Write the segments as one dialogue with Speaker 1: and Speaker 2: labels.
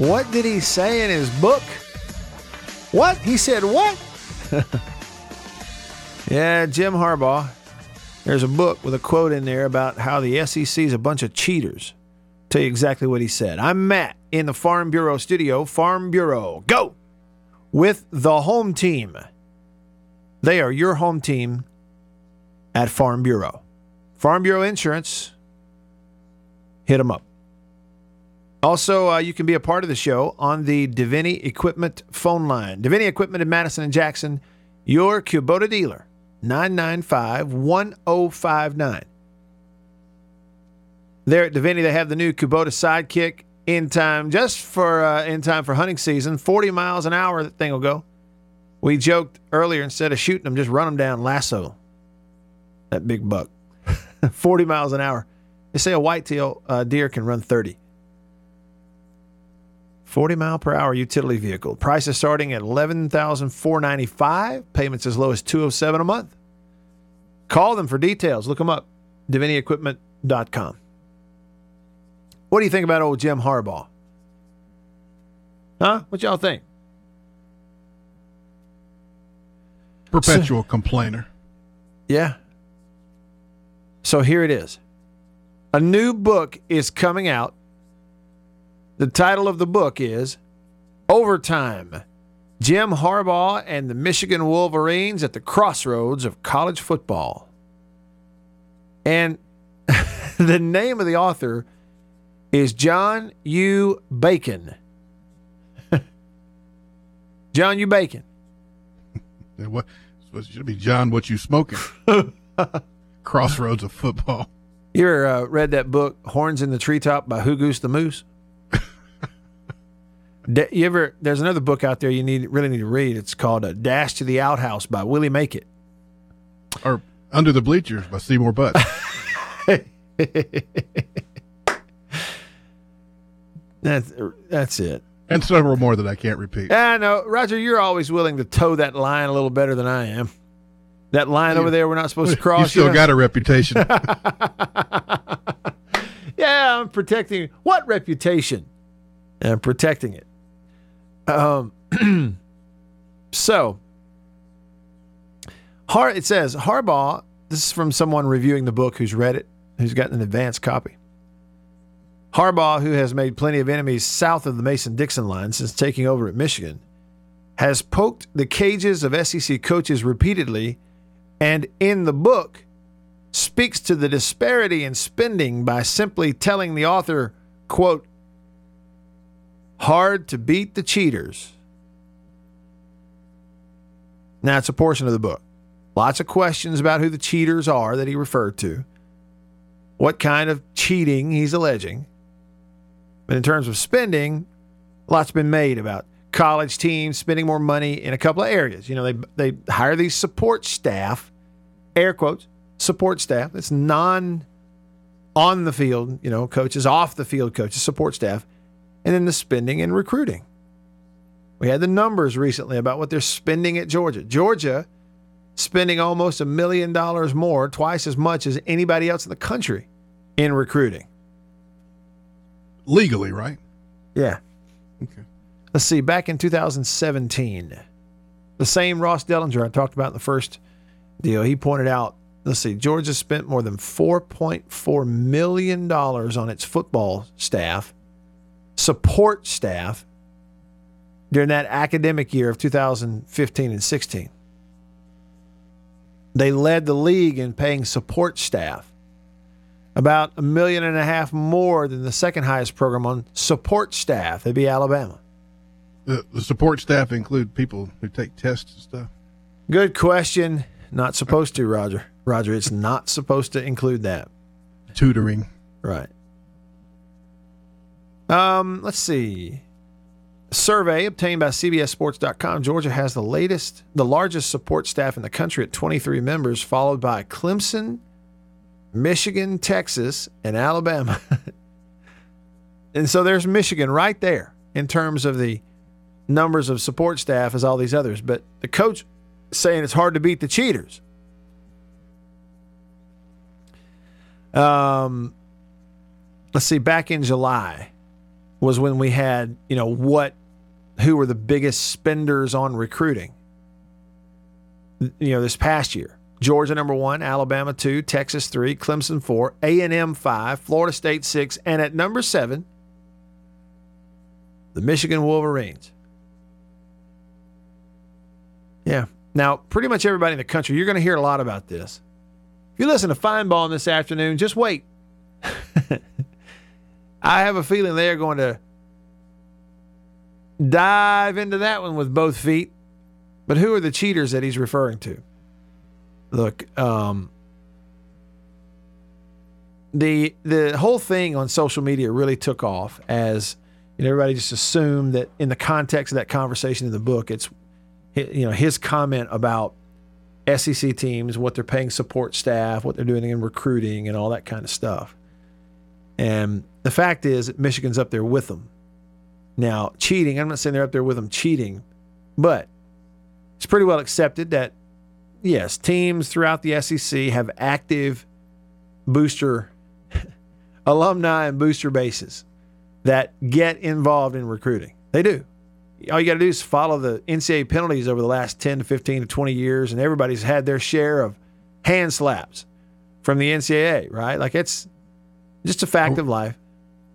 Speaker 1: What did he say in his book? What? He said what? yeah, Jim Harbaugh. There's a book with a quote in there about how the SEC is a bunch of cheaters. Tell you exactly what he said. I'm Matt in the Farm Bureau studio. Farm Bureau, go! With the home team. They are your home team at Farm Bureau. Farm Bureau Insurance, hit them up. Also, uh, you can be a part of the show on the Divini Equipment phone line. Divini Equipment in Madison and Jackson, your Kubota dealer, 995 1059. There at Divini, they have the new Kubota Sidekick in time, just for uh, in time for hunting season. 40 miles an hour, that thing will go. We joked earlier, instead of shooting them, just run them down, lasso that big buck. 40 miles an hour. They say a whitetail uh, deer can run 30. 40 mile per hour utility vehicle. Price is starting at 11495 Payments as low as 207 a month. Call them for details. Look them up. DiviniEquipment.com. What do you think about old Jim Harbaugh? Huh? What y'all think?
Speaker 2: Perpetual complainer.
Speaker 1: Yeah. So here it is. A new book is coming out. The title of the book is Overtime Jim Harbaugh and the Michigan Wolverines at the Crossroads of College Football. And the name of the author is John U. Bacon. John U. Bacon.
Speaker 2: What it should be John? What you smoking? Crossroads of football.
Speaker 1: You ever uh, read that book, Horns in the Treetop by Who Goose the Moose? You ever? There's another book out there you need really need to read. It's called uh, Dash to the Outhouse by Willie Make It.
Speaker 2: Or Under the Bleachers by Seymour Butt.
Speaker 1: That's that's it.
Speaker 2: and several more that I can't repeat.
Speaker 1: I know, Roger. You're always willing to toe that line a little better than I am. That line over there, we're not supposed to cross.
Speaker 2: you still
Speaker 1: know?
Speaker 2: got a reputation.
Speaker 1: Yeah, I'm protecting what reputation? I'm protecting it. Um, so, Har- it says Harbaugh. This is from someone reviewing the book who's read it, who's gotten an advanced copy. Harbaugh, who has made plenty of enemies south of the Mason Dixon line since taking over at Michigan, has poked the cages of SEC coaches repeatedly, and in the book speaks to the disparity in spending by simply telling the author, quote, hard to beat the cheaters. Now, it's a portion of the book. Lots of questions about who the cheaters are that he referred to, what kind of cheating he's alleging. But in terms of spending, lots been made about college teams spending more money in a couple of areas. You know, they, they hire these support staff, air quotes, support staff. It's non on the field, you know, coaches, off the field coaches, support staff, and the spending and recruiting. We had the numbers recently about what they're spending at Georgia. Georgia spending almost a million dollars more, twice as much as anybody else in the country in recruiting.
Speaker 2: Legally, right?
Speaker 1: Yeah.
Speaker 2: Okay.
Speaker 1: Let's see, back in 2017, the same Ross Dellenger I talked about in the first deal, he pointed out, let's see, Georgia spent more than $4.4 million on its football staff, support staff, during that academic year of 2015 and 16. They led the league in paying support staff about a million and a half more than the second highest program on support staff. That'd be Alabama.
Speaker 2: The, the support staff include people who take tests and stuff.
Speaker 1: Good question. Not supposed to, Roger. Roger, it's not supposed to include that.
Speaker 2: Tutoring.
Speaker 1: Right. Um, let's see. survey obtained by CBSSports.com. Georgia has the latest, the largest support staff in the country at 23 members, followed by Clemson, Michigan, Texas, and Alabama. and so there's Michigan right there in terms of the numbers of support staff as all these others. But the coach saying it's hard to beat the cheaters. Um, let's see. Back in July was when we had you know what, who were the biggest spenders on recruiting. You know this past year. Georgia number one, Alabama two, Texas three, Clemson four, A and M five, Florida State six, and at number seven, the Michigan Wolverines. Yeah. Now, pretty much everybody in the country, you're going to hear a lot about this. If you listen to Finebaum this afternoon, just wait. I have a feeling they are going to dive into that one with both feet. But who are the cheaters that he's referring to? Look, um, the the whole thing on social media really took off as you know everybody just assumed that in the context of that conversation in the book, it's you know his comment about SEC teams, what they're paying support staff, what they're doing in recruiting, and all that kind of stuff. And the fact is Michigan's up there with them. Now, cheating, I'm not saying they're up there with them cheating, but it's pretty well accepted that, yes, teams throughout the SEC have active booster, alumni and booster bases that get involved in recruiting. They do. All you got to do is follow the NCAA penalties over the last 10 to 15 to 20 years, and everybody's had their share of hand slaps from the NCAA, right? Like it's just a fact of life.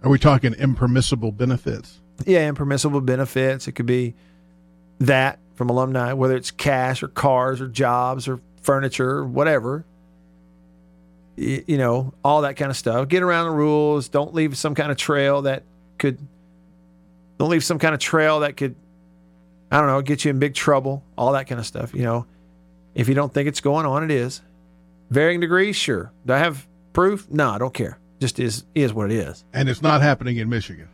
Speaker 2: Are we talking impermissible benefits?
Speaker 1: Yeah, impermissible benefits. It could be that from alumni, whether it's cash or cars or jobs or furniture or whatever. Y- You know, all that kind of stuff. Get around the rules. Don't leave some kind of trail that could. Don't leave some kind of trail that could, I don't know, get you in big trouble. All that kind of stuff. You know, if you don't think it's going on, it is. Varying degrees, sure. Do I have proof? No, I don't care. Just is is what it is.
Speaker 2: And it's not happening in Michigan.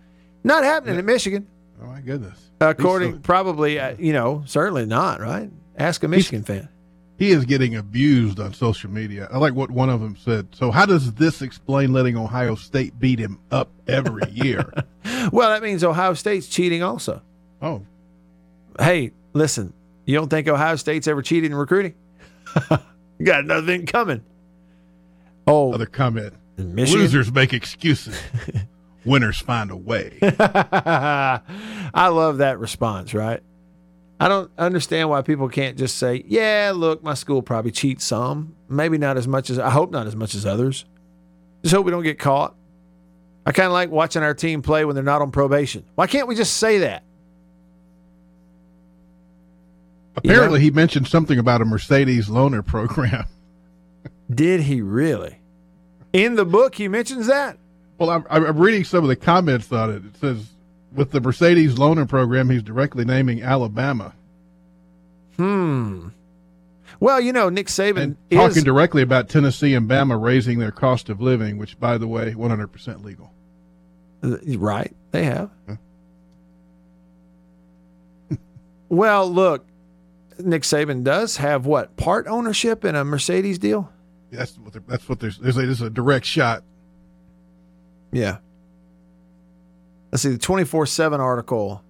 Speaker 1: Not happening in Michigan.
Speaker 2: Oh my goodness.
Speaker 1: According, probably, uh, you know, certainly not, right? Ask a Michigan fan.
Speaker 2: he is getting abused on social media. I like what one of them said. So how does this explain letting Ohio State beat him up every year?
Speaker 1: Well, that means Ohio State's cheating also.
Speaker 2: oh,
Speaker 1: Hey, listen, you don't think Ohio State's ever cheated in recruiting? you got another thing coming. Oh,
Speaker 2: other comment.
Speaker 1: Michigan?
Speaker 2: Losers make excuses. Winners find a way.
Speaker 1: I love that response, right? I don't understand why people can't just say, yeah, look, my school probably cheats some. Maybe not as much as, I hope not as much as others. Just hope we don't get caught. I kind of like watching our team play when they're not on probation. Why can't we just say that?
Speaker 2: Apparently, he mentioned something about a Mercedes loaner program.
Speaker 1: Did he really? In the book, he mentions that.
Speaker 2: Well, I'm, I'm reading some of the comments on it. It says, with the Mercedes loaner program, he's directly naming Alabama
Speaker 1: Hmm. Well, you know, Nick Saban
Speaker 2: and
Speaker 1: is
Speaker 2: talking directly about Tennessee and Bama raising their cost of living, which, by the way, 100% legal.
Speaker 1: Right. They have. well, look, Nick Saban does have what part ownership in a Mercedes deal.
Speaker 2: That's what they're, that's what there's. There's a, there's a direct shot.
Speaker 1: Yeah. Let's see the twenty four seven article.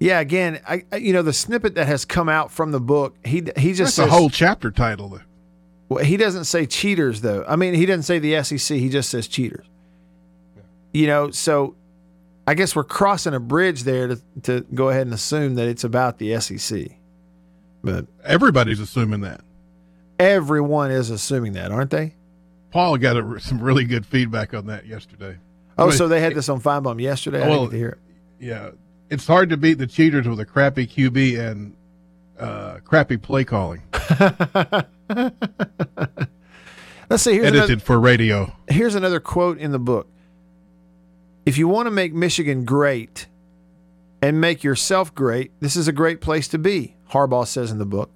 Speaker 1: Yeah, again, I, I- you know the snippet that has come out from the book. He he just
Speaker 2: That's a whole chapter title.
Speaker 1: Well, he doesn't say cheaters though. I mean, he doesn't say the SEC. He just says cheaters. You know, so I guess we're crossing a bridge there to to go ahead and assume that it's about the SEC. But
Speaker 2: Everybody's assuming that.
Speaker 1: everyone is assuming that, aren't they?
Speaker 2: Paul got a, some really good feedback on that yesterday.
Speaker 1: Oh,
Speaker 2: Well,
Speaker 1: so they had this on Finebaum yesterday. I
Speaker 2: Well,
Speaker 1: didn't get to hear it.
Speaker 2: Yeah, it's hard to beat the cheaters with a crappy QB and uh, crappy play calling.
Speaker 1: Let's see. Here's
Speaker 2: Edited
Speaker 1: another,
Speaker 2: for radio.
Speaker 1: here's another quote in the book. If you want to make Michigan great and make yourself great, this is a great place to be, Harbaugh says in the book.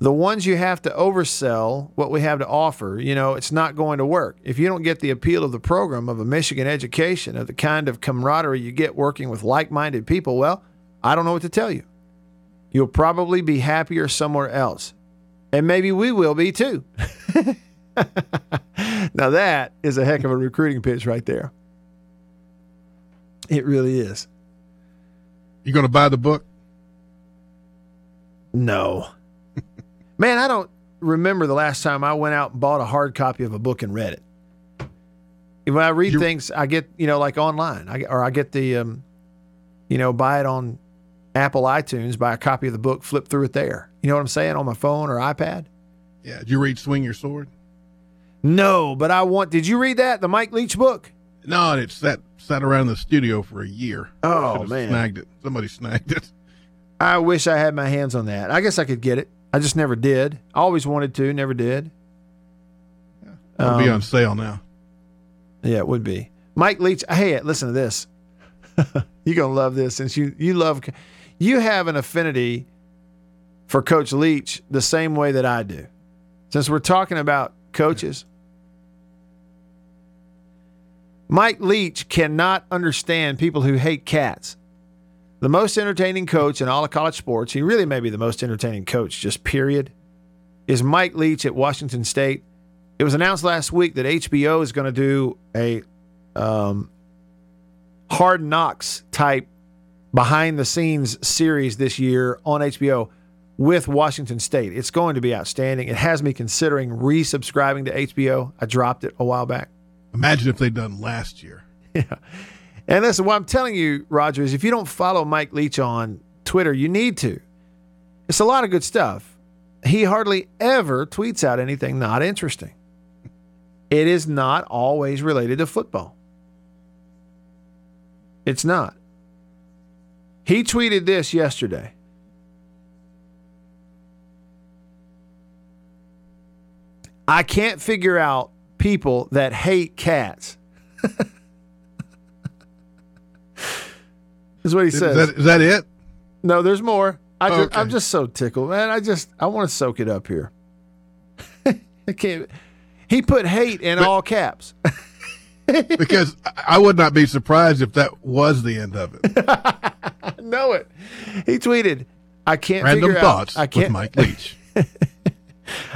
Speaker 1: The ones you have to oversell what we have to offer, you know, it's not going to work. If you don't get the appeal of the program of a Michigan education, of the kind of camaraderie you get working with like minded people, well, I don't know what to tell you. You'll probably be happier somewhere else. And maybe we will be too. now, that is a heck of a recruiting pitch right there. It really is.
Speaker 2: You going to buy the book?
Speaker 1: No. Man, I don't remember the last time I went out and bought a hard copy of a book and read it. When I read
Speaker 2: You-
Speaker 1: things, I get, you know, like online, I, or I get the, um, you know, buy it on Apple iTunes, buy a copy of the book, flip through it there. You know what I'm saying? On my phone or iPad?
Speaker 2: Yeah. Did you read Swing Your Sword?
Speaker 1: No, but I want, did you read that? The Mike Leach book?
Speaker 2: No, and it sat sat around the studio for a year.
Speaker 1: Oh, man.
Speaker 2: snagged it. Somebody snagged it.
Speaker 1: I wish I had my hands on that. I guess I could get it. I just never did. I always wanted to, never did.
Speaker 2: It'll be
Speaker 1: Um,
Speaker 2: on sale now.
Speaker 1: Yeah, it would be. Mike Leach. Hey, listen to this. You're gonna love this since you you love you have an affinity for Coach Leach the same way that I do. Since we're talking about coaches, Mike Leach cannot understand people who hate cats. The most entertaining coach in all of college sports, he really may be the most entertaining coach, just period, is Mike Leach at Washington State. It was announced last week that HBO is going to do a um, hard knocks type behind the scenes series this year on HBO with Washington State. It's going to be outstanding. It has me considering resubscribing to HBO. I dropped it a while back.
Speaker 2: Imagine if they'd done last year.
Speaker 1: And listen, what I'm telling you, Roger, is if you don't follow Mike Leach on Twitter, you need to. It's a lot of good stuff. He hardly ever tweets out anything not interesting. It is not always related to football. It's not. He tweeted this yesterday. I can't figure out people that hate cats. is what he
Speaker 2: Is
Speaker 1: says.
Speaker 2: that, is that it?
Speaker 1: no, there's more. I just,
Speaker 2: Okay.
Speaker 1: I'm just so tickled, man. I just I want to soak it up here. I can't. He put hate in all caps.
Speaker 2: Because I- would not be surprised if that was the end of it.
Speaker 1: I know it. He tweeted, "I can't
Speaker 2: Random
Speaker 1: figure
Speaker 2: thoughts
Speaker 1: out. I can't.
Speaker 2: with Mike Leach.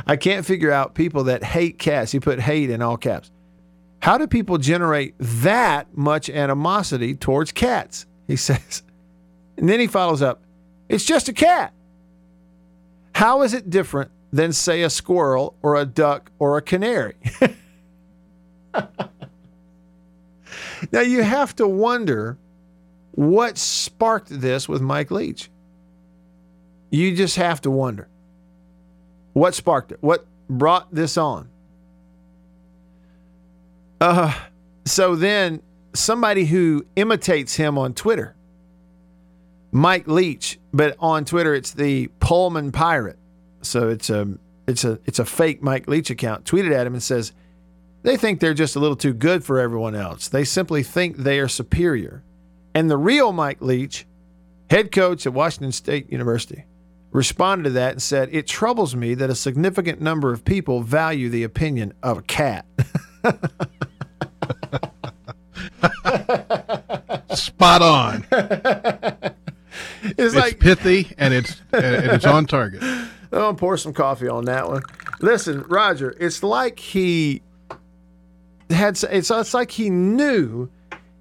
Speaker 1: I can't figure out people that hate cats. He put hate in all caps. How do people generate that much animosity towards cats? He says. And then he follows up it's just a cat. How is it different than, say, a squirrel or a duck or a canary? now you have to wonder what sparked this with Mike Leach. You just have to wonder. What sparked it? What brought this on? Uh, so then somebody who imitates him on Twitter, Mike Leach, but on Twitter it's the Pullman Pirate. So it's a it's a it's a fake Mike Leach account. Tweeted at him and says they think they're just a little too good for everyone else. They simply think they are superior. And the real Mike Leach, head coach at Washington State University, responded to that and said, It troubles me that a significant number of people value the opinion of a cat.
Speaker 2: Spot on.
Speaker 1: It's
Speaker 2: It's
Speaker 1: like,
Speaker 2: pithy and it's and it's on target.
Speaker 1: oh, pour some coffee on that one. Listen, Roger, it's like he had, it's, it's like he knew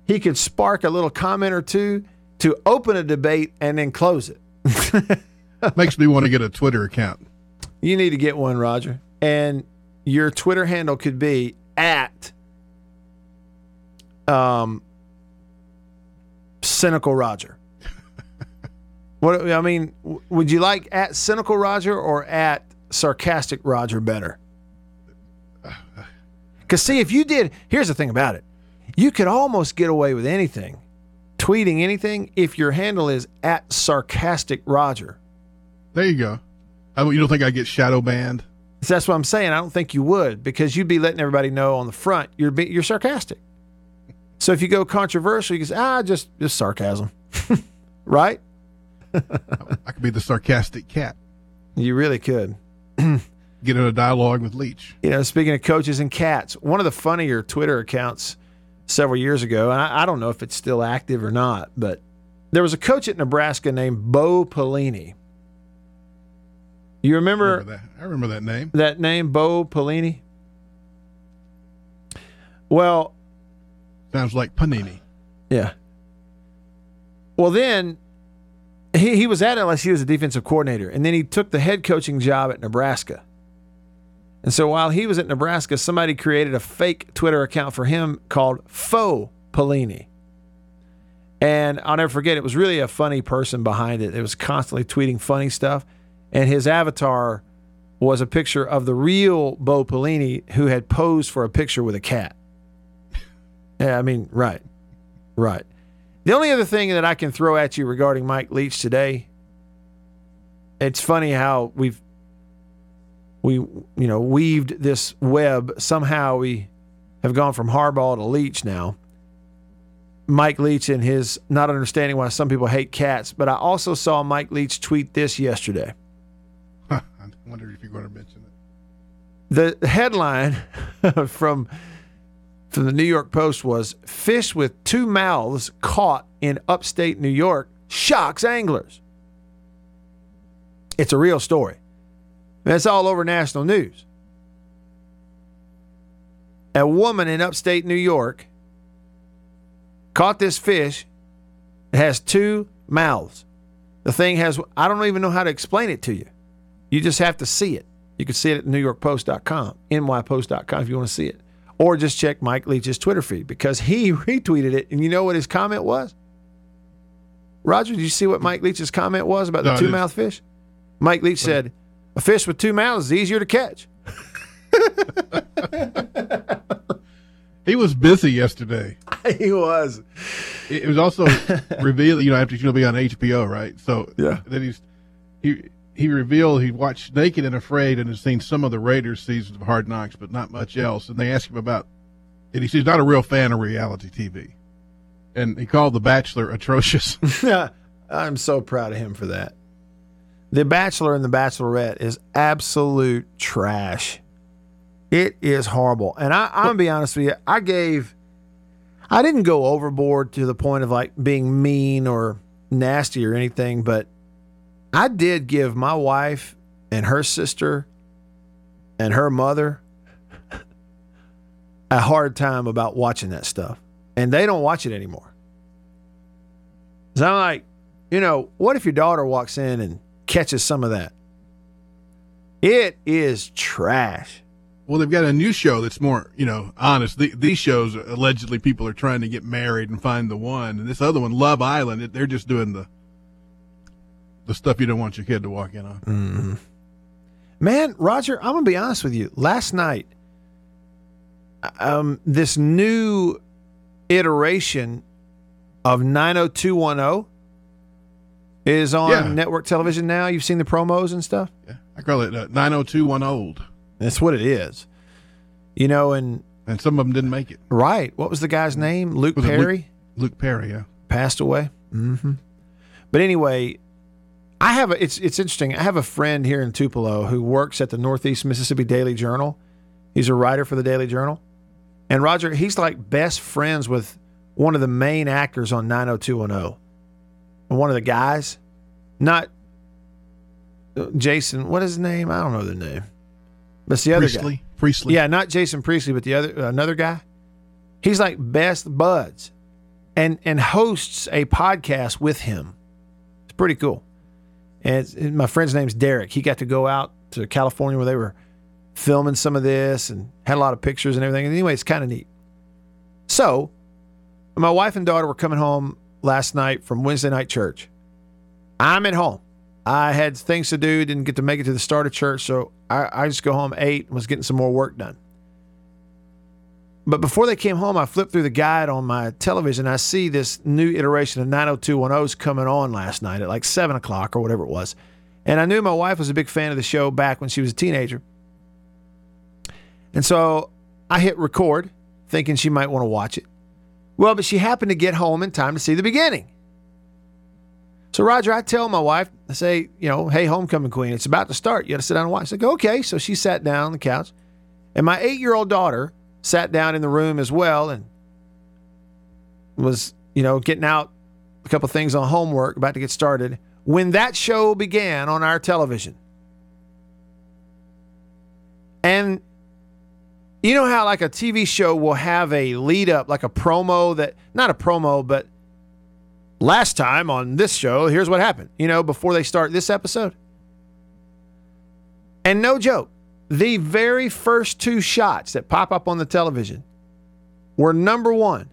Speaker 1: he could spark a little comment or two to open a debate and then close it.
Speaker 2: Makes me want to get a Twitter account.
Speaker 1: You need to get one, Roger. And your Twitter handle could be at um cynical Roger. what I mean, would you like at cynical Roger or at sarcastic Roger better? Because see, if you did, here's the thing about it: you could almost get away with anything tweeting anything if your handle is at sarcastic Roger.
Speaker 2: There you go. I, you don't think I get shadow banned?
Speaker 1: So that's what I'm saying. I don't think you would because you'd be letting everybody know on the front you're you're sarcastic. So if you go controversial, you can say, ah, just just sarcasm, right?
Speaker 2: I could be the sarcastic cat.
Speaker 1: You really could.
Speaker 2: Get in a dialogue with Leach.
Speaker 1: You know, speaking of coaches and cats, one of the funnier Twitter accounts several years ago, and I, I don't know if it's still active or not, but there was a coach at Nebraska named Bo Pelini. You remember,
Speaker 2: Remember that? I remember that name.
Speaker 1: that name, Bo Pelini? Well,
Speaker 2: Sounds like Panini.
Speaker 1: yeah. Well, then he, he was at LSU as a defensive coordinator, and then he took the head coaching job at Nebraska. And so while he was at Nebraska, somebody created a fake Twitter account for him called Faux Pelini. And I'll never forget, it was really a funny person behind it. It was constantly tweeting funny stuff. And his avatar was a picture of the real Bo Pelini who had posed for a picture with a cat. Yeah, I mean, right. Right. The only other thing that I can throw at you regarding Mike Leach today, it's funny how we've we you know weaved this web. Somehow we have gone from Harbaugh to Leach now. Mike Leach and his not understanding why some people hate cats, but I also saw Mike Leach tweet this yesterday.
Speaker 2: I wonder if you're going to mention it.
Speaker 1: The headline from from the New York Post was fish with two mouths caught in upstate New York shocks anglers. It's a real story. That's all over national news. A woman in upstate New York caught this fish. It has two mouths. The thing has, I don't even know how to explain it to you. You just have to see it. You can see it at NewYorkPost.com, NYPost.com if you want to see it. Or just check Mike Leach's Twitter feed because he retweeted it. And you know what his comment was? Roger, did you see what Mike Leach's comment was about
Speaker 2: No,
Speaker 1: the two mouth fish? Mike Leach said, A fish with two mouths is easier to catch.
Speaker 2: He was busy yesterday.
Speaker 1: he was.
Speaker 2: It was also revealed, you know, after she'll be on HBO, right? So
Speaker 1: Yeah.
Speaker 2: then he's he he revealed he watched Naked and Afraid and has seen some of the Raiders seasons of Hard Knocks, but not much else. And they asked him about, and he says he's not a real fan of reality TV, and he called The Bachelor atrocious.
Speaker 1: I'm so proud of him for that. The Bachelor and The Bachelorette is absolute trash. It is horrible. And I, I'm gonna be honest with you, I gave I didn't go overboard to the point of like being mean or nasty or anything, but I did give my wife and her sister and her mother a hard time about watching that stuff. And they don't watch it anymore. So I'm like, you know, what if your daughter walks in and catches some of that? It is trash.
Speaker 2: well, they've got a new show that's more, you know, honest. The, these shows allegedly people are trying to get married and find the one, and this other one, Love Island, they're just doing the the stuff you don't want your kid to walk in on.
Speaker 1: Man, Roger, I'm gonna be honest with you. Last night, um, this new iteration of 90210 is on
Speaker 2: Yeah.
Speaker 1: network television now. You've seen the promos and stuff.
Speaker 2: Yeah, I call it uh, 90210 old,
Speaker 1: That's what it is. You know, and
Speaker 2: and some of them didn't make it.
Speaker 1: right, what was the guy's name? Luke
Speaker 2: it Luke-
Speaker 1: Perry.
Speaker 2: Luke Perry, yeah.
Speaker 1: passed away. Mm-hmm. But anyway, I have a, it's it's interesting. I have a friend here in Tupelo who works at the Northeast Mississippi Daily Journal. He's a writer for the Daily Journal, and Roger, he's like best friends with one of the main actors on 90210. And one of the guys, not uh, Jason. What is his name? I don't know the name. But it's the other guy.
Speaker 2: Priestley. Priestley.
Speaker 1: Yeah, not Jason Priestley, but the other another guy. He's like best buds, and and hosts a podcast with him. It's pretty cool. And my friend's name's Derek. He got to go out to California where they were filming some of this and had a lot of pictures and everything. And anyway, it's kind of neat. So, my wife and daughter were coming home last night from Wednesday night church. I'm at home. I had things to do, didn't get to make it to the start of church, so I, I just go home, ate, and was getting some more work done. But before they came home, I flipped through the guide on my television. I see this new iteration of 90210s coming on last night at like 7 o'clock or whatever it was. And I knew my wife was a big fan of the show back when she was a teenager. And so I hit record, thinking she might want to watch it. Well, but she happened to get home in time to see the beginning. So, Roger, I tell my wife, I say, you know, hey, homecoming queen, it's about to start. You got to sit down and watch. She's like, okay. So she sat down on the couch. And my eight year old daughter sat down in the room as well and was, you know, getting out a couple things on homework, about to get started, when that show began on our television. And you know how, like, a TV show will have a lead up, like a promo that, not a promo, but last time on this show, here's what happened, you know, before they start this episode? And no joke, the very first two shots that pop up on the television were number one.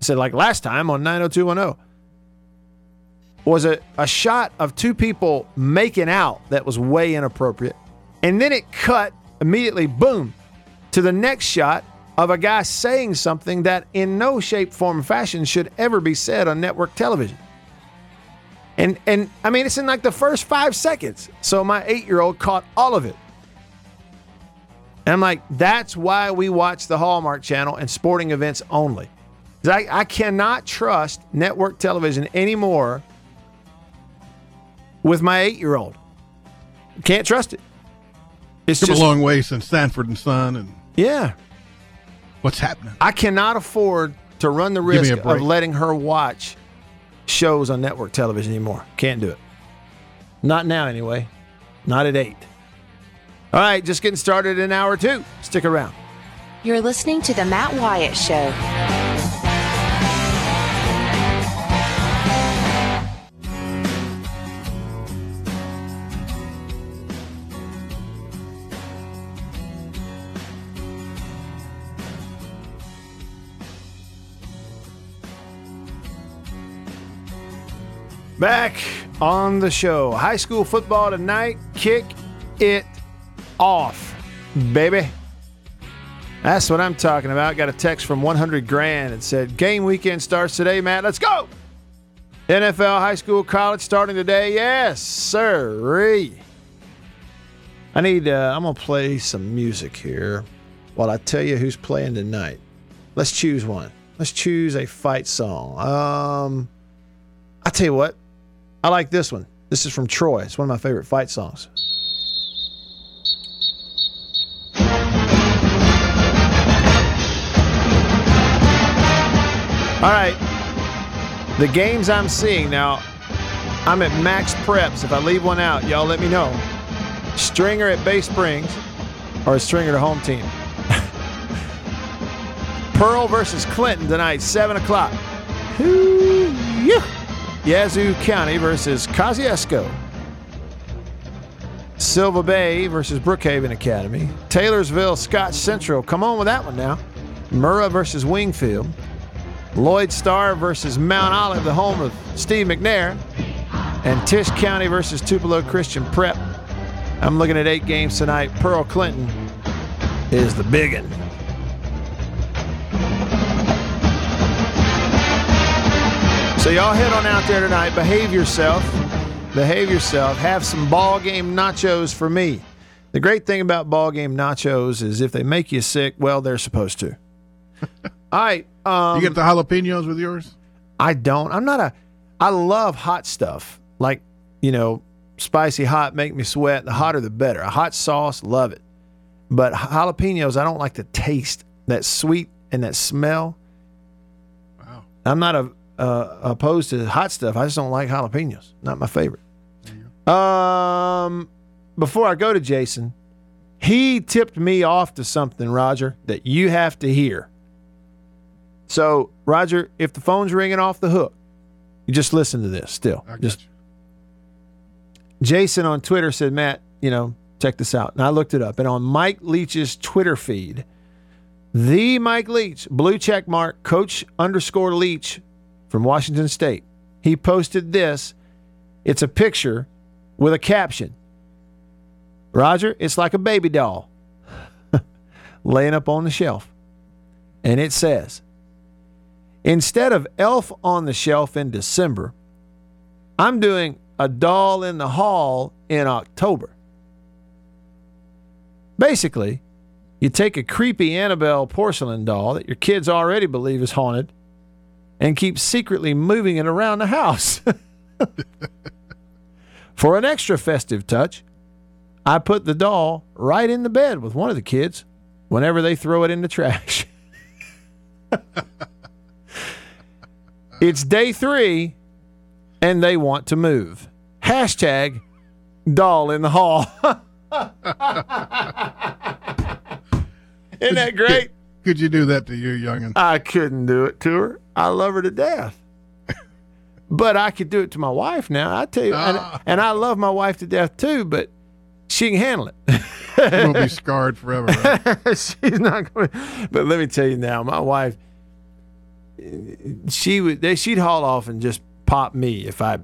Speaker 1: I said, like last time on 90210, was a, a shot of two people making out that was way inappropriate. And then it cut immediately, boom, to the next shot of a guy saying something that in no shape, form, or fashion should ever be said on network television. And and I mean it's in like the first five seconds. So my eight year old caught all of it. And I'm like, that's why we watch the Hallmark channel and sporting events only. I, I cannot trust network television anymore with my eight year old. Can't trust it. It's
Speaker 2: Come
Speaker 1: just
Speaker 2: a long way since Sanford and Son and
Speaker 1: yeah.
Speaker 2: what's happening.
Speaker 1: I cannot afford to run the risk of letting her watch shows on network television anymore. Can't do it. Not now, anyway. Not at eight. All right, just getting started in hour two. Stick around.
Speaker 3: You're listening to The Matt Wyatt Show.
Speaker 1: Back on the show. High school football tonight. Kick it off, baby. That's what I'm talking about. Got a text from 100 grand and said, Game weekend starts today, Matt. Let's go. NFL, high school, college starting today. Yes, sir. I need, uh, I'm going to play some music here while I tell you who's playing tonight. Let's choose one. Let's choose a fight song. Um, I tell you what, I like this one. This is from Troy. It's one of my favorite fight songs. All right. The games I'm seeing now, I'm at max preps. If I leave one out, y'all let me know. Stringer at Bay Springs or Stringer to home team. Pearl versus Clinton tonight, 7 o'clock. Yazoo County versus Kosciusko. Sylva Bay versus Brookhaven Academy. Taylorsville Scotch Central. Come on with that one now. Murrah versus Wingfield. Loyd Star versus Mount Olive, the home of Steve McNair. And Tish County versus Tupelo Christian Prep. I'm looking at eight games tonight. Pearl Clinton is the big one. So y'all head on out there tonight. Behave yourself. Behave yourself. Have some ball game nachos for me. The great thing about ball game nachos is if they make you sick, well, they're supposed to. All right. Um,
Speaker 2: you get the jalapenos with yours?
Speaker 1: I don't. I'm not a. I love hot stuff. Like you know, spicy hot make me sweat. The hotter the better. A hot sauce, love it. But jalapenos, I don't like the taste. That sweet and that smell.
Speaker 2: Wow.
Speaker 1: I'm not a, uh, opposed to hot stuff. I just don't like jalapenos. Not my favorite. Um, before I go to Jason, he tipped me off to something, Roger, that you have to hear. So, Roger, if the phone's ringing off the hook, you just listen to this. Still, just
Speaker 2: you.
Speaker 1: Jason on Twitter said, Matt, you know, check this out. And I looked it up. And on Mike Leach's Twitter feed, the Mike Leach, blue check mark, coach underscore Leach from Washington State, he posted this. It's a picture with a caption. Roger, it's like a baby doll laying up on the shelf. And it says instead of Elf on the Shelf in December, I'm doing a doll in the hall in October. Basically, you take a creepy Annabelle porcelain doll that your kids already believe is haunted and keep secretly moving it around the house. For an extra festive touch, I put the doll right in the bed with one of the kids whenever they throw it in the trash. it's day three and they want to move. Hashtag doll in the hall. Isn't that great?
Speaker 2: Could you do that to your youngin?
Speaker 1: I couldn't do it to her. I love her to death. but I could do it to my wife now. I tell you, and, ah. and I love my wife to death too, but she can handle it.
Speaker 2: You'll be scarred forever. Right?
Speaker 1: She's not going. But let me tell you now, my wife, she would, they, she'd haul off and just pop me if I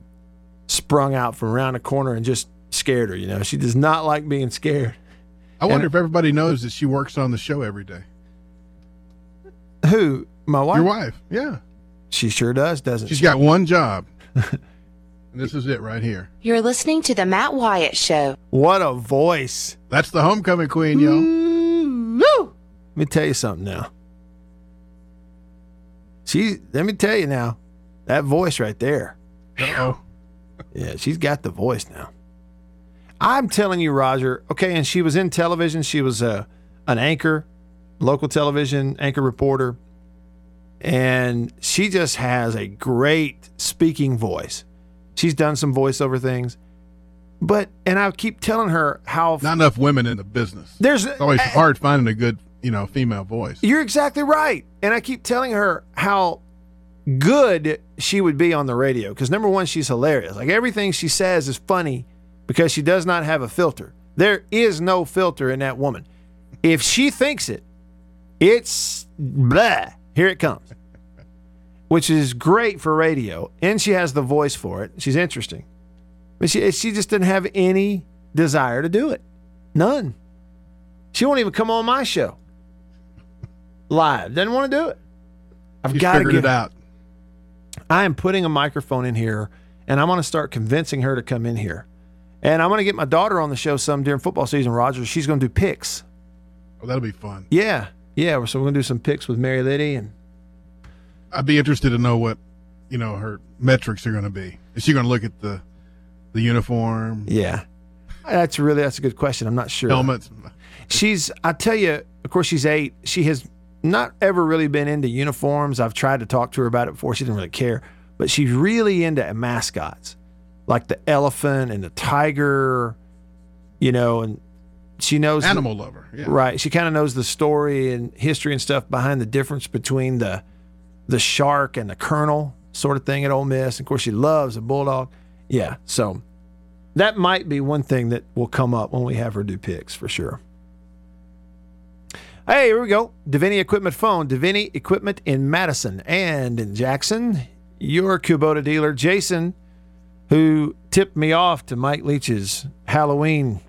Speaker 1: sprung out from around a corner and just scared her. You know, she does not like being scared.
Speaker 2: I wonder if everybody knows that she works on the show every day.
Speaker 1: Who? My wife?
Speaker 2: Your wife? Yeah.
Speaker 1: She sure does, doesn't
Speaker 2: She's
Speaker 1: she?
Speaker 2: got one job. and this is it right here.
Speaker 3: You're listening to The Matt Wyatt Show.
Speaker 1: What a voice.
Speaker 2: That's the homecoming queen, yo.
Speaker 1: Woo! Let me tell you something now. She, let me tell you now, that voice right there.
Speaker 2: Uh-oh.
Speaker 1: Yeah, she's got the voice now. I'm telling you, Roger. Okay, and she was in television. She was a an anchor, local television anchor reporter, and she just has a great speaking voice. She's done some voiceover things, but and I keep telling her how
Speaker 2: Not enough women in the business.
Speaker 1: there's
Speaker 2: It's always hard finding a good, you know, female voice.
Speaker 1: You're exactly right. And I keep telling her how good she would be on the radio because number one, she's hilarious. Like everything she says is funny because she does not have a filter. There is no filter in that woman. If she thinks it, it's blah. Here it comes. Which is great for radio. And she has the voice for it. She's interesting. But she, she just didn't have any desire to do it. None. She won't even come on my show live. Doesn't want to do it. I've got to get
Speaker 2: it out.
Speaker 1: I am putting a microphone in here, and I'm going to start convincing her to come in here. And I'm going to get my daughter on the show some during football season. Roger, she's going to do picks.
Speaker 2: Oh, that'll be fun.
Speaker 1: Yeah, yeah. So we're going to do some picks with Mary Liddy, and
Speaker 2: I'd be interested to know what, you know, her metrics are going to be. Is she going to look at the the uniform,
Speaker 1: yeah, that's really that's a good question. I'm not sure.
Speaker 2: helmets?
Speaker 1: She's, I tell you, of course, she's eight. She has not ever really been into uniforms. I've tried to talk to her about it before. She didn't really care, but she's really into mascots, like the elephant and the tiger, you know, and she knows
Speaker 2: Animal lover. Yeah.
Speaker 1: Right. She kind of knows the story and history and stuff behind the difference between the the shark and the colonel sort of thing at Ole Miss. Of course, she loves a bulldog. Yeah. So that might be one thing that will come up when we have her do picks for sure. Hey, here we go. Davini Equipment phone. Davini Equipment in Madison and in Jackson. Your Kubota dealer, Jason, who tipped me off to Mike Leach's Halloween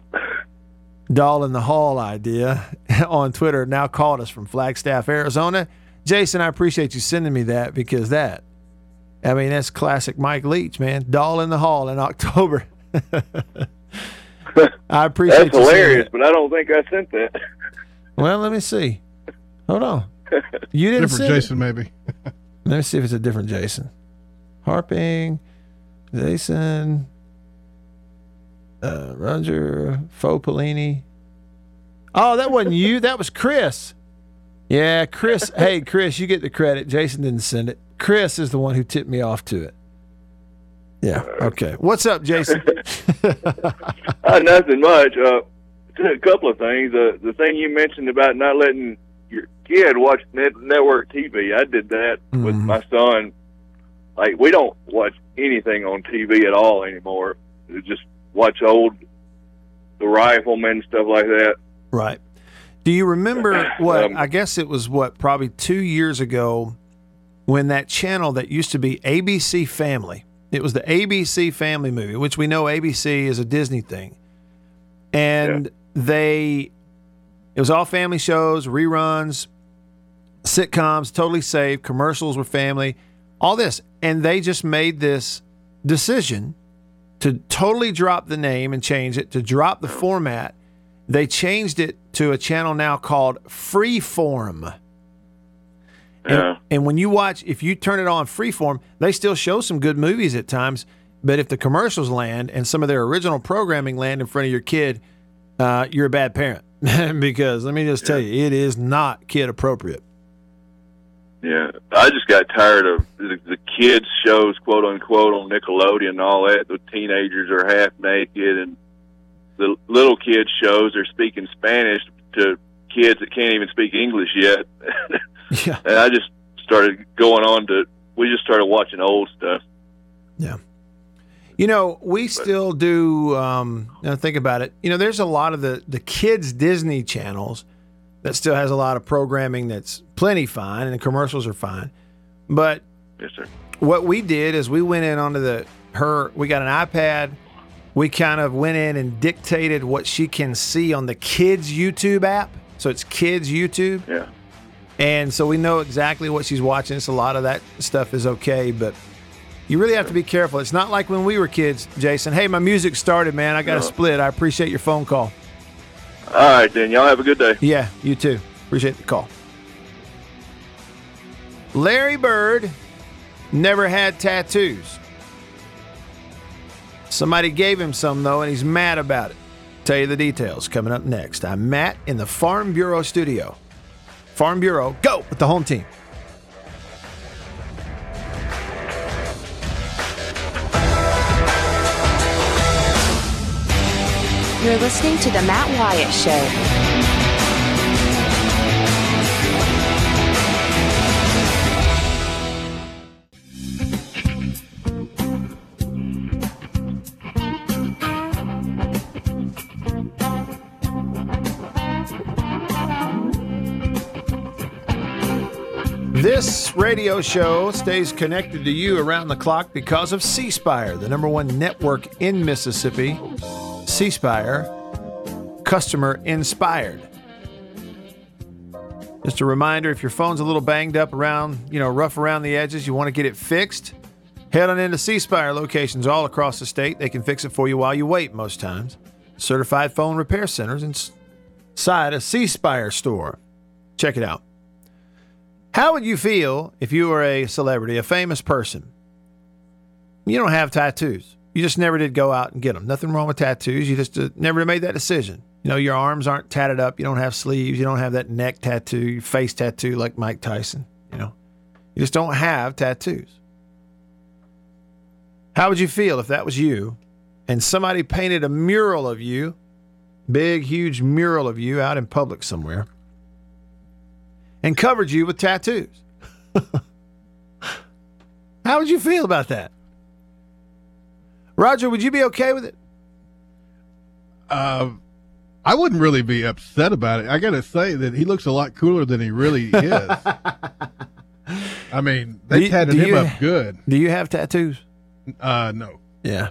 Speaker 1: doll in the hall idea on Twitter now called us from Flagstaff, Arizona. Jason, I appreciate you sending me that because that, I mean, that's classic Mike Leach, man. Doll in the hall in October. I appreciate
Speaker 4: That's hilarious,
Speaker 1: it.
Speaker 4: but I don't think I sent that.
Speaker 1: Well, let me see. Hold on. You didn't
Speaker 2: Different
Speaker 1: send it.
Speaker 2: Jason, maybe.
Speaker 1: Let me see if it's a different Jason. Harping, Jason, uh, Roger, Faux Pelini. Oh, that wasn't you. That was Chris. Yeah, Chris. hey, Chris, you get the credit. Jason didn't send it. Chris is the one who tipped me off to it. Yeah. Okay. What's up, Jason?
Speaker 4: Uh, nothing much. Uh, a couple of things. Uh, the thing you mentioned about not letting your kid watch net- network TV, I did that with
Speaker 1: Mhm.
Speaker 4: my son. Like we don't watch anything on TV at all anymore. We just watch old the Rifleman stuff like that.
Speaker 1: Right. Do you remember what?
Speaker 4: Um,
Speaker 1: I guess it was what, probably two years ago when that channel that used to be ABC Family, it was the ABC Family movie, which we know ABC is a Disney thing. And they, it was all family shows, reruns. sitcoms, totally safe, commercials were family, all this. And they just made this decision to totally drop the name and change it, to drop the format. They changed it to a channel now called Freeform. And,
Speaker 4: Yeah.
Speaker 1: and when you watch, if you turn it on Freeform, they still show some good movies at times. But if the commercials land and some of their original programming land in front of your kid, uh, you're a bad parent. because let me just tell you, it is not kid appropriate.
Speaker 4: Yeah, I just got tired of the, the kids shows, quote unquote, on Nickelodeon and all that. The teenagers are half naked, and the little kids shows are speaking Spanish to kids that can't even speak English yet.
Speaker 1: Yeah.
Speaker 4: and I just started going on to. We just started watching old stuff.
Speaker 1: Yeah. You know, we still do. Um, now think about it. You know, there's a lot of the the kids Disney channels that still has a lot of programming that's plenty fine, and the commercials are fine. But
Speaker 4: Yes, sir.
Speaker 1: what we did is we went in onto the her. We got an iPad. We kind of went in and dictated what she can see on the kids YouTube app. So it's kids YouTube.
Speaker 4: Yeah.
Speaker 1: And so we know exactly what she's watching. So a lot of that stuff is okay, but you really have to be careful. It's not like when we were kids, Jason. Hey, my music started, man. I got to
Speaker 4: No.
Speaker 1: split. I appreciate your phone call.
Speaker 4: All right, then. Y'all have a good day.
Speaker 1: Yeah, you too. Appreciate the call. Larry Bird never had tattoos. Somebody gave him some, though, and he's mad about it. Tell you the details coming up next. I'm Matt in the Farm Bureau studio. Farm Bureau, go with the home team.
Speaker 3: You're listening to The Matt Wyatt Show.
Speaker 1: This radio show stays connected to you around the clock because of C Spire, the number one network in Mississippi. C Spire, customer inspired. Just a reminder if your phone's a little banged up around, you know, rough around the edges, you want to get it fixed, head on into C Spire locations all across the state. They can fix it for you while you wait most times. Certified phone repair centers inside a C Spire store. Check it out. How would you feel if you were a celebrity, a famous person? You don't have tattoos. You just never did go out and get them. Nothing wrong with tattoos. You just uh, never made that decision. You know, your arms aren't tatted up. You don't have sleeves. You don't have that neck tattoo, face tattoo like Mike Tyson. You know, you just don't have tattoos. How would you feel if that was you and somebody painted a mural of you, big, huge mural of you out in public somewhere? and covered you with tattoos. How would you feel about that? Roger, would you be okay with it?
Speaker 2: Uh, I wouldn't really be upset about it. I got to say that he looks a lot cooler than he really is. I mean, they
Speaker 1: Do you-
Speaker 2: tatted him
Speaker 1: you-
Speaker 2: up good.
Speaker 1: Do you have tattoos?
Speaker 2: Uh, no.
Speaker 1: Yeah.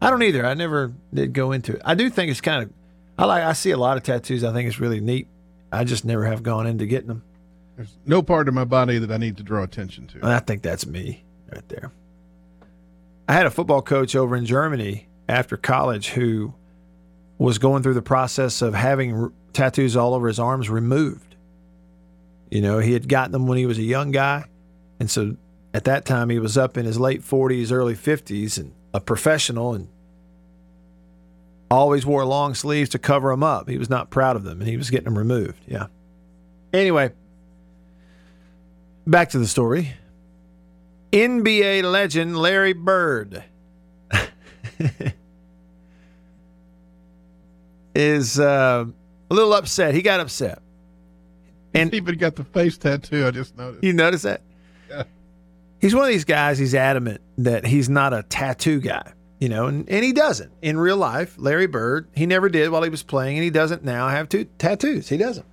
Speaker 1: I don't either. I never did go into it. I do think it's kind of I like I see a lot of tattoos. I think it's really neat. I just never have gone into getting them.
Speaker 2: There's no part of my body that I need to draw attention to.
Speaker 1: I think that's me right there. I had a football coach over in Germany after college who was going through the process of having r- tattoos all over his arms removed. You know, he had gotten them when he was a young guy. And so at that time, he was up in his late 40s, early 50s, and a professional and always wore long sleeves to cover them up. He was not proud of them and he was getting them removed. Yeah. Anyway, back to the story. NBA legend Larry Bird is uh, a little upset. He got upset.
Speaker 2: And he even got the face tattoo. I just noticed.
Speaker 1: You notice that?
Speaker 2: Yeah.
Speaker 1: He's one of these guys, he's adamant that he's not a tattoo guy, you know, and, and he doesn't. In real life, Larry Bird, he never did while he was playing, and he doesn't now have two tattoos. He doesn't.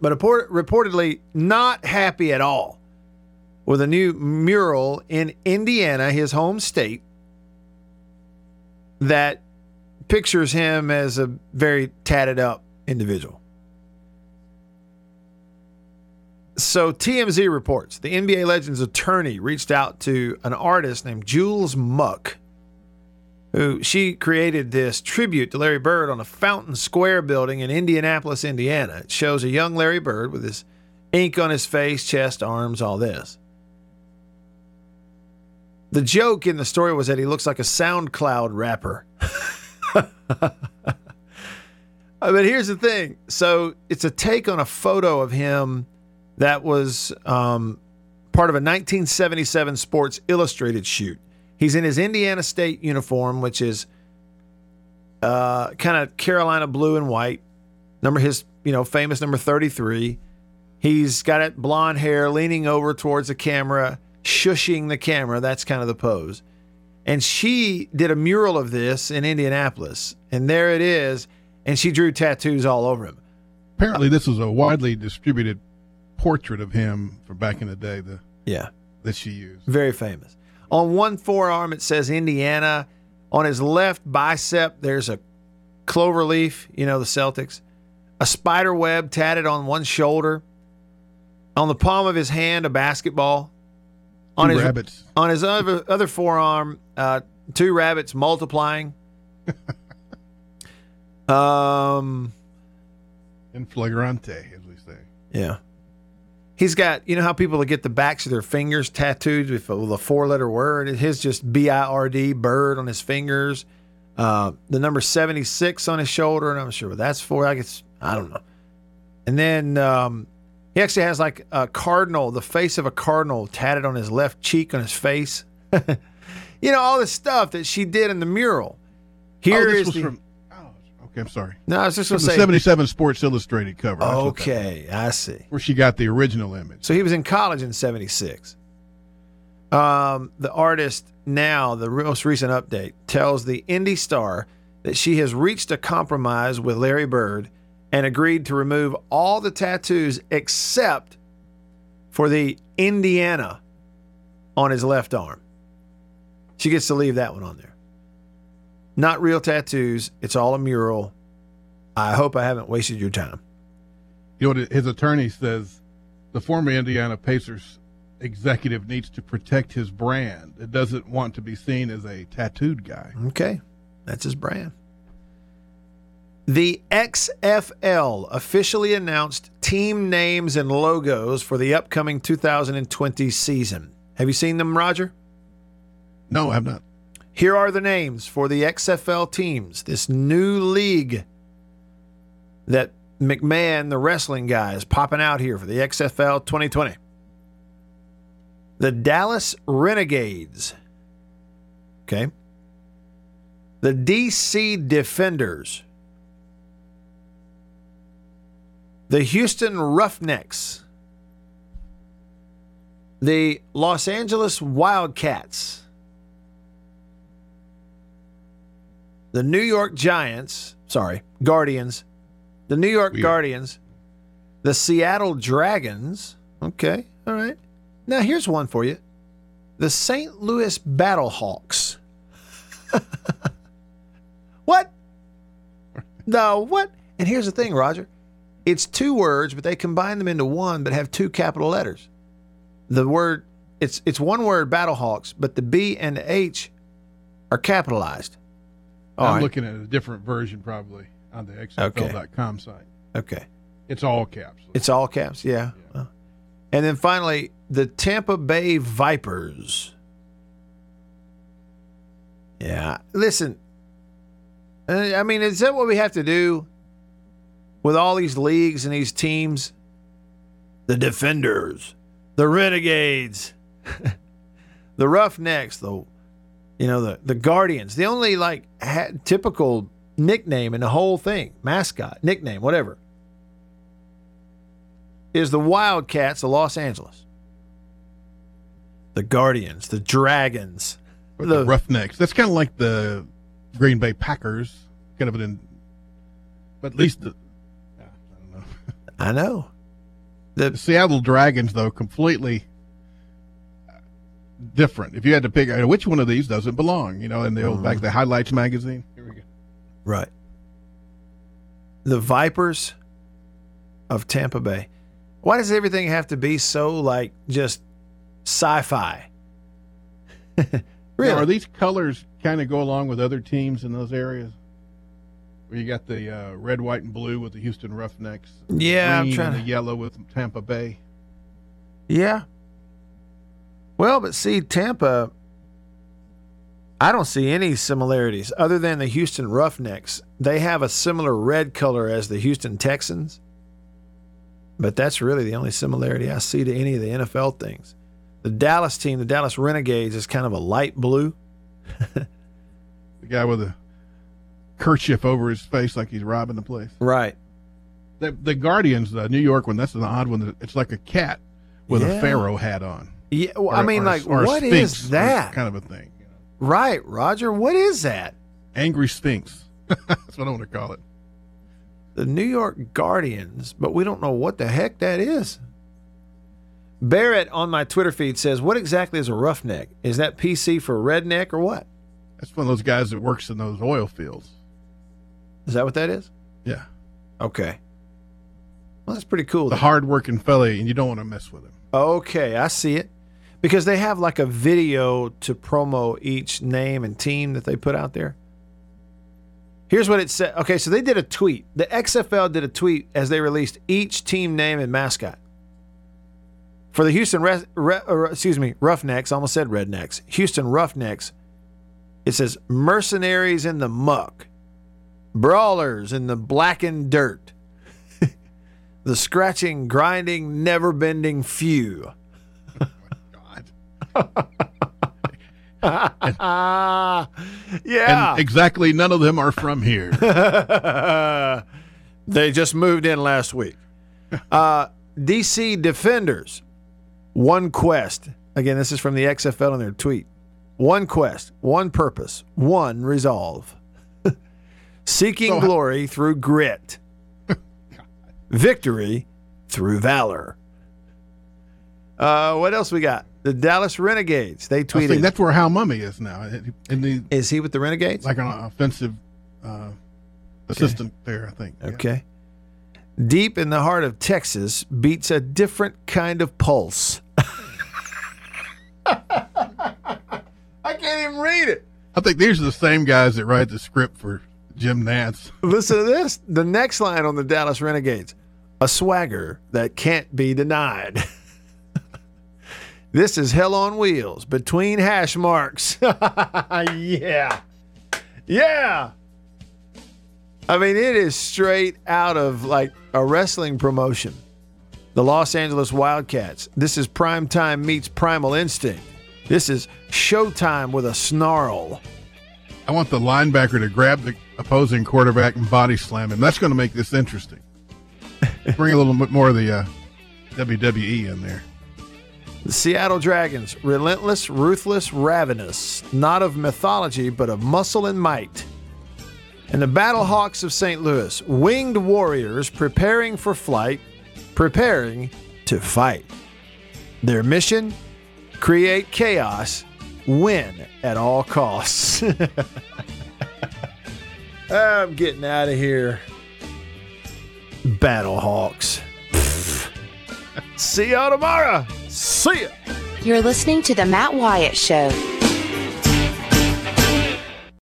Speaker 1: But report, reportedly, not happy at all with a new mural in Indiana, his home state, that pictures him as a very tatted up individual. So TMZ reports the NBA legend's attorney reached out to an artist named Jules Muck, who she created this tribute to Larry Bird on a Fountain Square building in Indianapolis, Indiana. It shows a young Larry Bird with his ink on his face, chest, arms, all this. The joke in the story was that he looks like a SoundCloud rapper. but here's the thing. So it's a take on a photo of him that was um, part of a 1977 Sports Illustrated shoot. He's in his Indiana State uniform, which is uh, kind of Carolina blue and white. Number his, you know, famous number 33. He's got it blonde hair, leaning over towards the camera, shushing the camera. That's kind of the pose. And she did a mural of this in Indianapolis, and there it is. And she drew tattoos all over him.
Speaker 2: Apparently, this was a widely distributed portrait of him from back in the day. The
Speaker 1: yeah
Speaker 2: that she used.
Speaker 1: Very famous. On one forearm, it says Indiana. On his left bicep, there's a clover leaf, you know, the Celtics. A spider web tatted on one shoulder. On the palm of his hand, a basketball.
Speaker 2: Two
Speaker 1: on his
Speaker 2: rabbits.
Speaker 1: on his other other forearm, uh, two rabbits multiplying. um,
Speaker 2: In flagrante, as we say.
Speaker 1: yeah. He's got, you know how people get the backs of their fingers tattooed with a, with a four letter word? His just B I R D, bird on his fingers. Uh, the number 76 on his shoulder, and I'm sure what that's for. I guess, I don't know. And then um, he actually has like a cardinal, the face of a cardinal tatted on his left cheek on his face. you know, all this stuff that she did in the mural. Here
Speaker 2: oh, this
Speaker 1: is
Speaker 2: was
Speaker 1: the-
Speaker 2: from. Oh, okay, I'm sorry.
Speaker 1: No, I was just going to
Speaker 2: the
Speaker 1: say.
Speaker 2: 77 Sports Illustrated cover.
Speaker 1: Okay, I see.
Speaker 2: where she got the original image.
Speaker 1: So he was in college in 76. Um, the artist now, the most recent update, tells the Indy Star that she has reached a compromise with Larry Bird and agreed to remove all the tattoos except for the Indiana on his left arm. She gets to leave that one on there. Not real tattoos, it's all a mural. I hope I haven't wasted your time.
Speaker 2: You know what his attorney says? The former Indiana Pacers executive needs to protect his brand. It doesn't want to be seen as a tattooed guy.
Speaker 1: Okay. That's his brand. The XFL officially announced team names and logos for the upcoming 2020 season. Have you seen them, Roger?
Speaker 2: No, I have not.
Speaker 1: Here are the names for the XFL teams, this new league that McMahon, the wrestling guy, is popping out here for the XFL 2020. The Dallas Renegades. Okay. The DC Defenders. The Houston Roughnecks. The Los Angeles Wildcats. the New York Giants, sorry, Guardians, the New York
Speaker 2: Weird.
Speaker 1: Guardians, the Seattle Dragons. Okay, all right. Now here's one for you the St. Louis Battlehawks. what? No, what? And here's the thing, Roger. It's two words, but they combine them into one, but have two capital letters. The word, it's it's one word, Battlehawks, but the B and the H are capitalized. All
Speaker 2: I'm
Speaker 1: right.
Speaker 2: looking at a different version probably on the XFL.com site.
Speaker 1: Okay.
Speaker 2: It's all caps.
Speaker 1: It's all caps, yeah. Uh, And then finally, the Tampa Bay Vipers. Yeah. Listen, uh, I mean, is that what we have to do with all these leagues and these teams? The Defenders, the Renegades, the Roughnecks, the you know the the Guardians. The only like ha- typical nickname in the whole thing, mascot, nickname, whatever, is the Wildcats of Los Angeles. The Guardians, the Dragons,
Speaker 2: the,
Speaker 1: the-
Speaker 2: Roughnecks. That's kind of like the Green Bay Packers. Kind of an, but at least the, I don't know.
Speaker 1: I know.
Speaker 2: The Seattle Dragons, though, completely different. If you had to pick uh, which one of these doesn't belong, you know, in the old back the highlights magazine. Here we go.
Speaker 1: Right. The Vipers of Tampa Bay. Why does everything have to be so like just sci-fi? really?
Speaker 2: Now, are these colors kind of go along with other teams in those areas? Where you got the uh, red, white, and blue with the Houston Roughnecks.
Speaker 1: Yeah, I'm trying
Speaker 2: and
Speaker 1: to-
Speaker 2: the yellow with Tampa Bay.
Speaker 1: Yeah. Well, but see, Tampa, I don't see any similarities other than the Houston Roughnecks. They have a similar red color as the Houston Texans, but that's really the only similarity I see to any of the NFL things. The Dallas team, the Dallas Renegades, is kind of a light blue.
Speaker 2: The guy with a kerchief over his face like he's robbing the place.
Speaker 1: Right.
Speaker 2: The, the Guardians, the New York one, that's an odd one. It's like a cat with
Speaker 1: Yeah.
Speaker 2: a pharaoh hat on.
Speaker 1: Yeah. Well, I mean,
Speaker 2: or-
Speaker 1: like,
Speaker 2: or
Speaker 1: what is
Speaker 2: or
Speaker 1: that?
Speaker 2: Kind of a thing.
Speaker 1: Right, Roger. What is that?
Speaker 2: Angry Sphinx. that's what I want to call it.
Speaker 1: the New York Guardians, but we don't know what the heck that is. Barrett on my Twitter feed says, What exactly is a roughneck? Is that PC for redneck or what?
Speaker 2: That's one of those guys that works in those oil fields.
Speaker 1: Is that what that is?
Speaker 2: Yeah.
Speaker 1: Okay. Well, that's pretty cool.
Speaker 2: The
Speaker 1: then.
Speaker 2: hard working fella, and you don't want to mess with him.
Speaker 1: Okay, I see it. Because they have like a video to promo each name and team that they put out there. Here's what it said. Okay, so they did a tweet. The XFL did a tweet as they released each team name and mascot. For the Houston, Re- Re- or, excuse me, Roughnecks, almost said Rednecks. Houston Roughnecks. It says mercenaries in the muck, brawlers in the blackened dirt, the scratching, grinding, never bending few. God. Yeah.
Speaker 2: And exactly none of them are from here.
Speaker 1: they just moved in last week. Uh, DC Defenders, one quest. Again, this is from the XFL in their tweet. One quest, one purpose, one resolve. Seeking
Speaker 2: So-
Speaker 1: glory through grit, victory through valor. Uh, what else we got? The Dallas Renegades. They
Speaker 2: I
Speaker 1: tweeted.
Speaker 2: that's where Hal Mumme is now. The
Speaker 1: Is he with the Renegades?
Speaker 2: like an offensive uh, assistant there, I think. Yeah.
Speaker 1: Okay. Deep in the heart of Texas beats a different kind of pulse. I can't even read it.
Speaker 2: I think these are the same guys that write the script for Jim Nantz.
Speaker 1: Listen to this. The next line on the Dallas Renegades a swagger that can't be denied. this is hell on wheels between hash marks. yeah. Yeah. I mean, it is straight out of like a wrestling promotion. The Los Angeles Wildcats. This is prime time meets primal instinct. This is showtime with a snarl.
Speaker 2: I want the linebacker to grab the opposing quarterback and body slam him. That's going to make this interesting. Bring a little bit more of the uh, WWE in there.
Speaker 1: The Seattle Dragons, relentless, ruthless, ravenous, not of mythology, but of muscle and might. And the Battlehawks of St. Louis, winged warriors preparing for flight, preparing to fight. Their mission create chaos, win at all costs. I'm getting out of here. Battlehawks. See y'all tomorrow. See ya.
Speaker 3: You're listening to The Matt Wyatt Show.